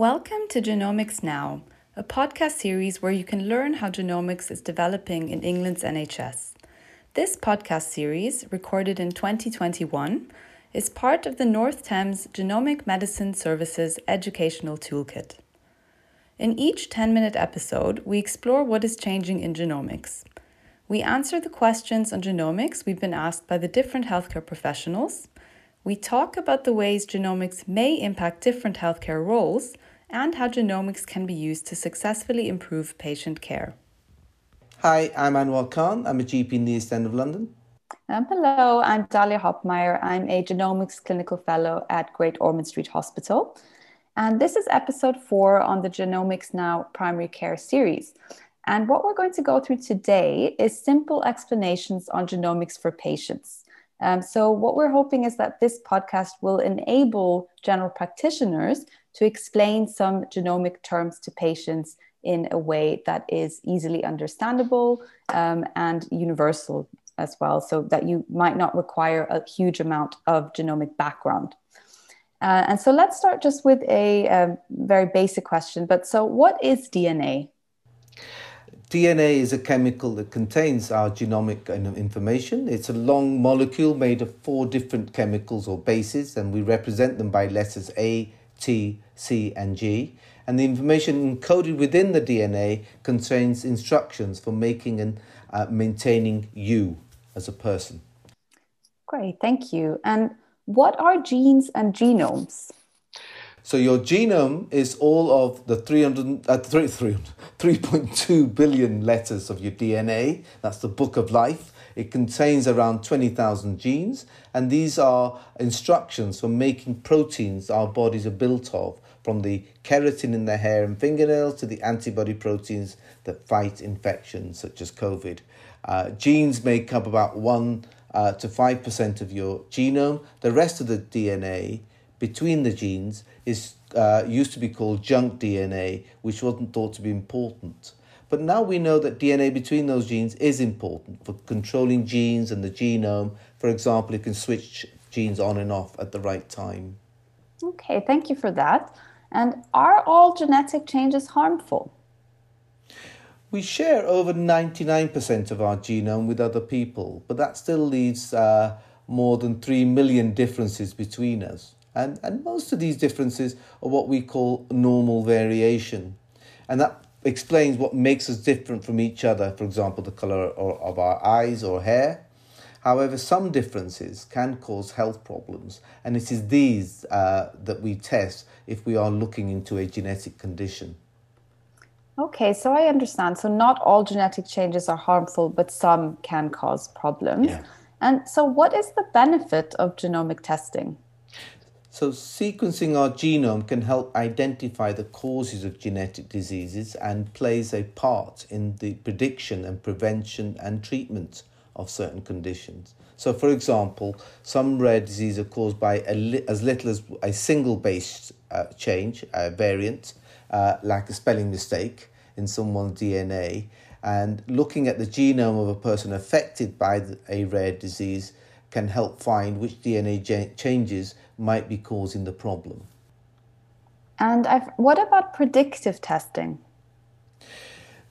Welcome to Genomics Now, a podcast series where you can learn how genomics is developing in England's NHS. This podcast series, recorded in 2021, is part of the North Thames Genomic Medicine Services Educational Toolkit. In each 10 minute episode, we explore what is changing in genomics. We answer the questions on genomics we've been asked by the different healthcare professionals. We talk about the ways genomics may impact different healthcare roles and how genomics can be used to successfully improve patient care. Hi, I'm Anwar Khan. I'm a GP in the East End of London. Um, hello, I'm Dalia Hopmeyer. I'm a genomics clinical fellow at Great Ormond Street Hospital. And this is episode four on the Genomics Now primary care series. And what we're going to go through today is simple explanations on genomics for patients. Um, so, what we're hoping is that this podcast will enable general practitioners to explain some genomic terms to patients in a way that is easily understandable um, and universal as well, so that you might not require a huge amount of genomic background. Uh, and so let's start just with a, a very basic question. But so, what is DNA? DNA is a chemical that contains our genomic information. It's a long molecule made of four different chemicals or bases, and we represent them by letters A, T, C, and G. And the information encoded within the DNA contains instructions for making and uh, maintaining you as a person. Great, thank you. And what are genes and genomes? So your genome is all of the 300, uh, 3, 3.2 billion letters of your DNA. That's the book of life. It contains around 20,000 genes, and these are instructions for making proteins our bodies are built of, from the keratin in the hair and fingernails to the antibody proteins that fight infections such as COVID. Uh, genes make up about 1 uh, to 5% of your genome. The rest of the DNA between the genes is uh, used to be called junk DNA, which wasn't thought to be important. But now we know that DNA between those genes is important for controlling genes and the genome. For example, it can switch genes on and off at the right time. Okay, thank you for that. And are all genetic changes harmful? We share over 99% of our genome with other people, but that still leaves uh, more than 3 million differences between us. And, and most of these differences are what we call normal variation. And that explains what makes us different from each other, for example, the colour of our eyes or hair. However, some differences can cause health problems, and it is these uh, that we test if we are looking into a genetic condition. Okay, so I understand. So, not all genetic changes are harmful, but some can cause problems. Yeah. And so, what is the benefit of genomic testing? So, sequencing our genome can help identify the causes of genetic diseases and plays a part in the prediction and prevention and treatment of certain conditions. So, for example, some rare diseases are caused by li- as little as a single base uh, change, a variant, uh, like a spelling mistake in someone's DNA. And looking at the genome of a person affected by a rare disease can help find which DNA changes might be causing the problem. And I've, what about predictive testing?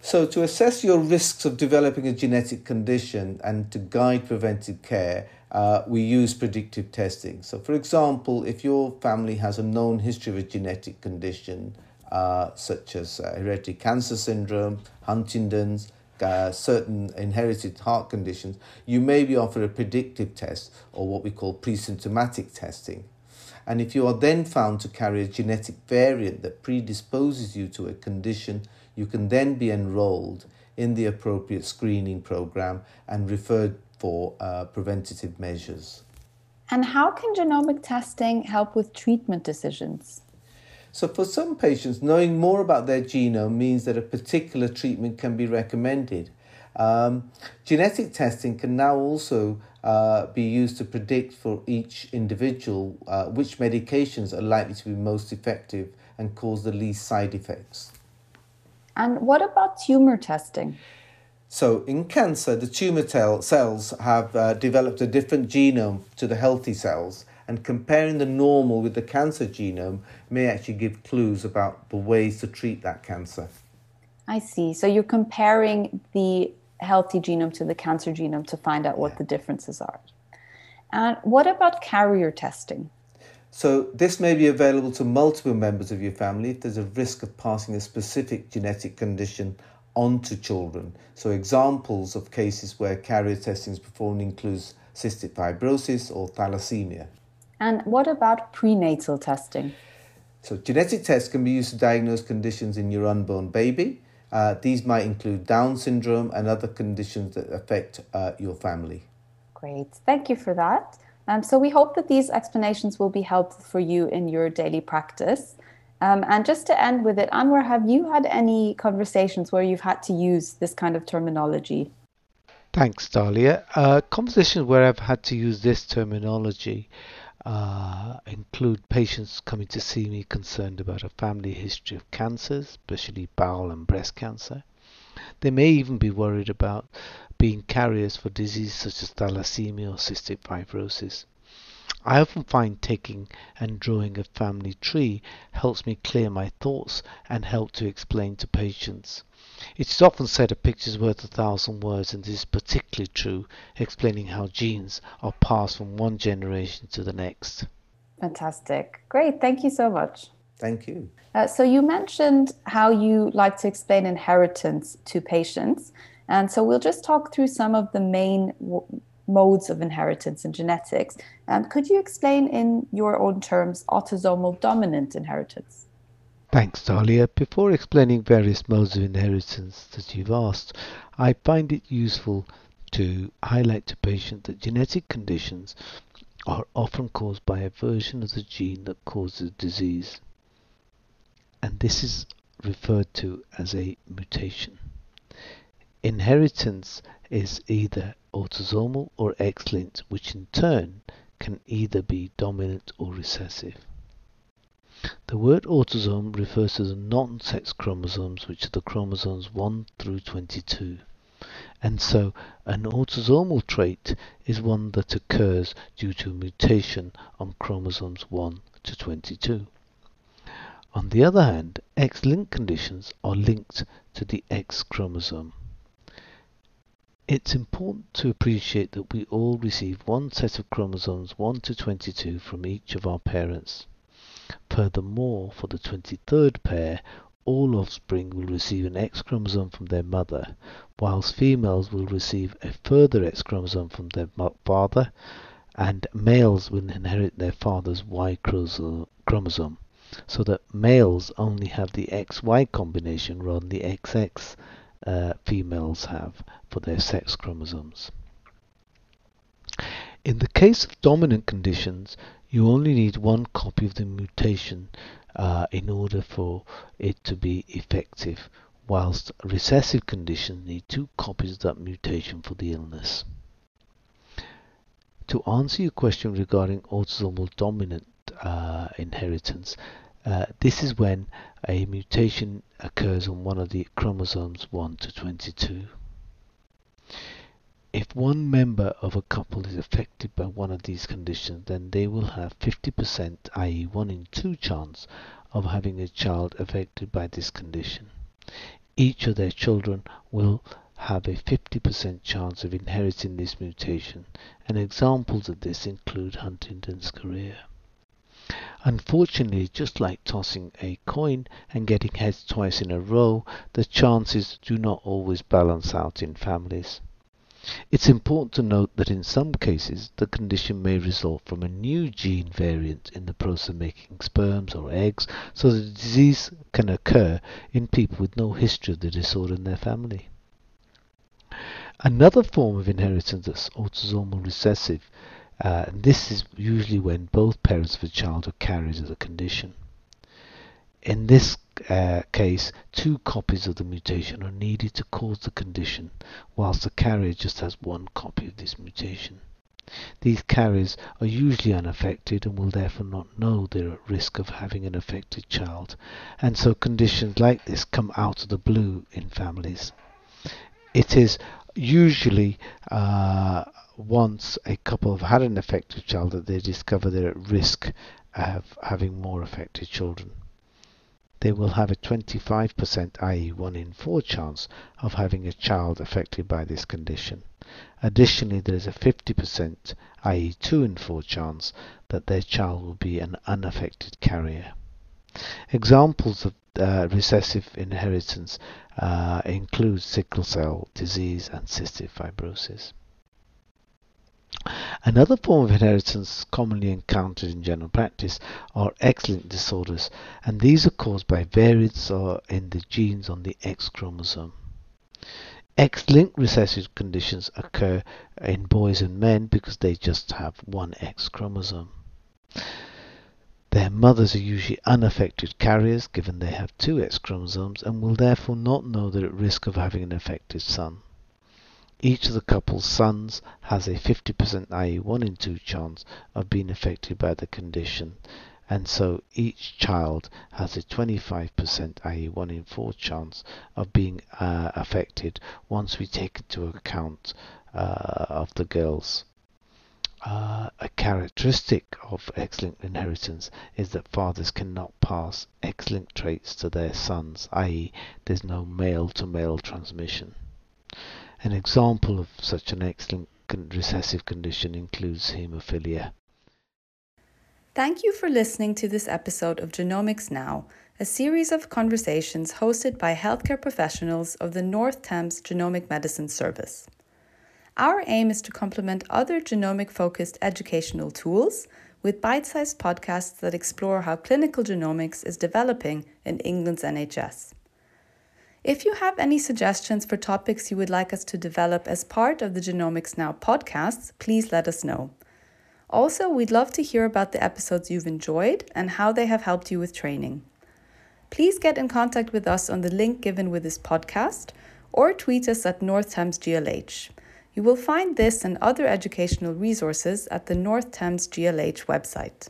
So, to assess your risks of developing a genetic condition and to guide preventive care, uh, we use predictive testing. So, for example, if your family has a known history of a genetic condition, uh, such as uh, hereditary cancer syndrome, Huntington's, uh, certain inherited heart conditions, you may be offered a predictive test or what we call pre-symptomatic testing. And if you are then found to carry a genetic variant that predisposes you to a condition, you can then be enrolled in the appropriate screening program and referred for uh, preventative measures. And how can genomic testing help with treatment decisions? So, for some patients, knowing more about their genome means that a particular treatment can be recommended. Um, genetic testing can now also uh, be used to predict for each individual uh, which medications are likely to be most effective and cause the least side effects. And what about tumor testing? So, in cancer, the tumor tel- cells have uh, developed a different genome to the healthy cells, And comparing the normal with the cancer genome may actually give clues about the ways to treat that cancer. I see. So you're comparing the healthy genome to the cancer genome to find out what yeah. the differences are. And what about carrier testing? So, this may be available to multiple members of your family if there's a risk of passing a specific genetic condition onto children. So, examples of cases where carrier testing is performed includes cystic fibrosis or thalassemia. And what about prenatal testing? So, genetic tests can be used to diagnose conditions in your unborn baby. Uh, these might include Down syndrome and other conditions that affect uh, your family. Great, thank you for that. Um, so, we hope that these explanations will be helpful for you in your daily practice. Um, and just to end with it, Anwar, have you had any conversations where you've had to use this kind of terminology? Thanks, Dahlia. Uh, conversations where I've had to use this terminology uh, include patients coming to see me concerned about a family history of cancers, especially bowel and breast cancer. They may even be worried about being carriers for diseases such as thalassemia or cystic fibrosis. I often find taking and drawing a family tree helps me clear my thoughts and help to explain to patients. It is often said a picture is worth a thousand words, and this is particularly true, explaining how genes are passed from one generation to the next. Fantastic. Great. Thank you so much. Thank you. Uh, so, you mentioned how you like to explain inheritance to patients. And so, we'll just talk through some of the main w- modes of inheritance in genetics. Um, could you explain in your own terms autosomal dominant inheritance? Thanks, Dahlia. Before explaining various modes of inheritance that you've asked, I find it useful to highlight to patients that genetic conditions are often caused by a version of the gene that causes disease. And this is referred to as a mutation. Inheritance is either autosomal or X-linked, which in turn can either be dominant or recessive. The word autosome refers to the non-sex chromosomes, which are the chromosomes 1 through 22. And so an autosomal trait is one that occurs due to a mutation on chromosomes 1 to 22. On the other hand, X-linked conditions are linked to the X chromosome. It's important to appreciate that we all receive one set of chromosomes 1 to 22 from each of our parents. Furthermore, for the 23rd pair, all offspring will receive an X chromosome from their mother, whilst females will receive a further X chromosome from their father, and males will inherit their father's Y chromosome, so that males only have the XY combination rather than the XX uh, females have for their sex chromosomes. In the case of dominant conditions, you only need one copy of the mutation uh, in order for it to be effective, whilst recessive conditions need two copies of that mutation for the illness. To answer your question regarding autosomal dominant uh, inheritance, uh, this is when a mutation occurs on one of the chromosomes 1 to 22. If one member of a couple is affected by one of these conditions, then they will have 50%, i.e., 1 in 2 chance of having a child affected by this condition. Each of their children will have a 50% chance of inheriting this mutation, and examples of this include Huntington's chorea. Unfortunately, just like tossing a coin and getting heads twice in a row, the chances do not always balance out in families. It's important to note that in some cases the condition may result from a new gene variant in the process of making sperms or eggs, so the disease can occur in people with no history of the disorder in their family. Another form of inheritance that's autosomal recessive uh, this is usually when both parents of a child are carriers of the condition. In this uh, case, two copies of the mutation are needed to cause the condition, whilst the carrier just has one copy of this mutation. These carriers are usually unaffected and will therefore not know they're at risk of having an affected child, and so conditions like this come out of the blue in families. It is usually uh, once a couple have had an affected child that they discover they're at risk of having more affected children. They will have a 25%, i.e., 1 in 4 chance of having a child affected by this condition. Additionally, there is a 50%, i.e., 2 in 4 chance that their child will be an unaffected carrier. Examples of uh, recessive inheritance uh, include sickle cell disease and cystic fibrosis. Another form of inheritance commonly encountered in general practice are X-linked disorders, and these are caused by variants in the genes on the X chromosome. X-linked recessive conditions occur in boys and men because they just have one X chromosome. Their mothers are usually unaffected carriers given they have two X chromosomes and will therefore not know they're at risk of having an affected son. Each of the couple's sons has a 50% i.e. 1 in 2 chance of being affected by the condition and so each child has a 25% i.e. 1 in 4 chance of being uh, affected once we take into account uh, of the girls. Uh, a characteristic of X-linked inheritance is that fathers cannot pass X-linked traits to their sons, i.e. there's no male-to-male -male transmission. An example of such an X-linked recessive condition includes hemophilia. Thank you for listening to this episode of Genomics Now, a series of conversations hosted by healthcare professionals of the North Thames Genomic Medicine Service. Our aim is to complement other genomic focused educational tools with bite sized podcasts that explore how clinical genomics is developing in England's NHS. If you have any suggestions for topics you would like us to develop as part of the Genomics Now podcasts, please let us know. Also, we'd love to hear about the episodes you've enjoyed and how they have helped you with training. Please get in contact with us on the link given with this podcast or tweet us at North Thames GLH. You will find this and other educational resources at the North Thames GLH website.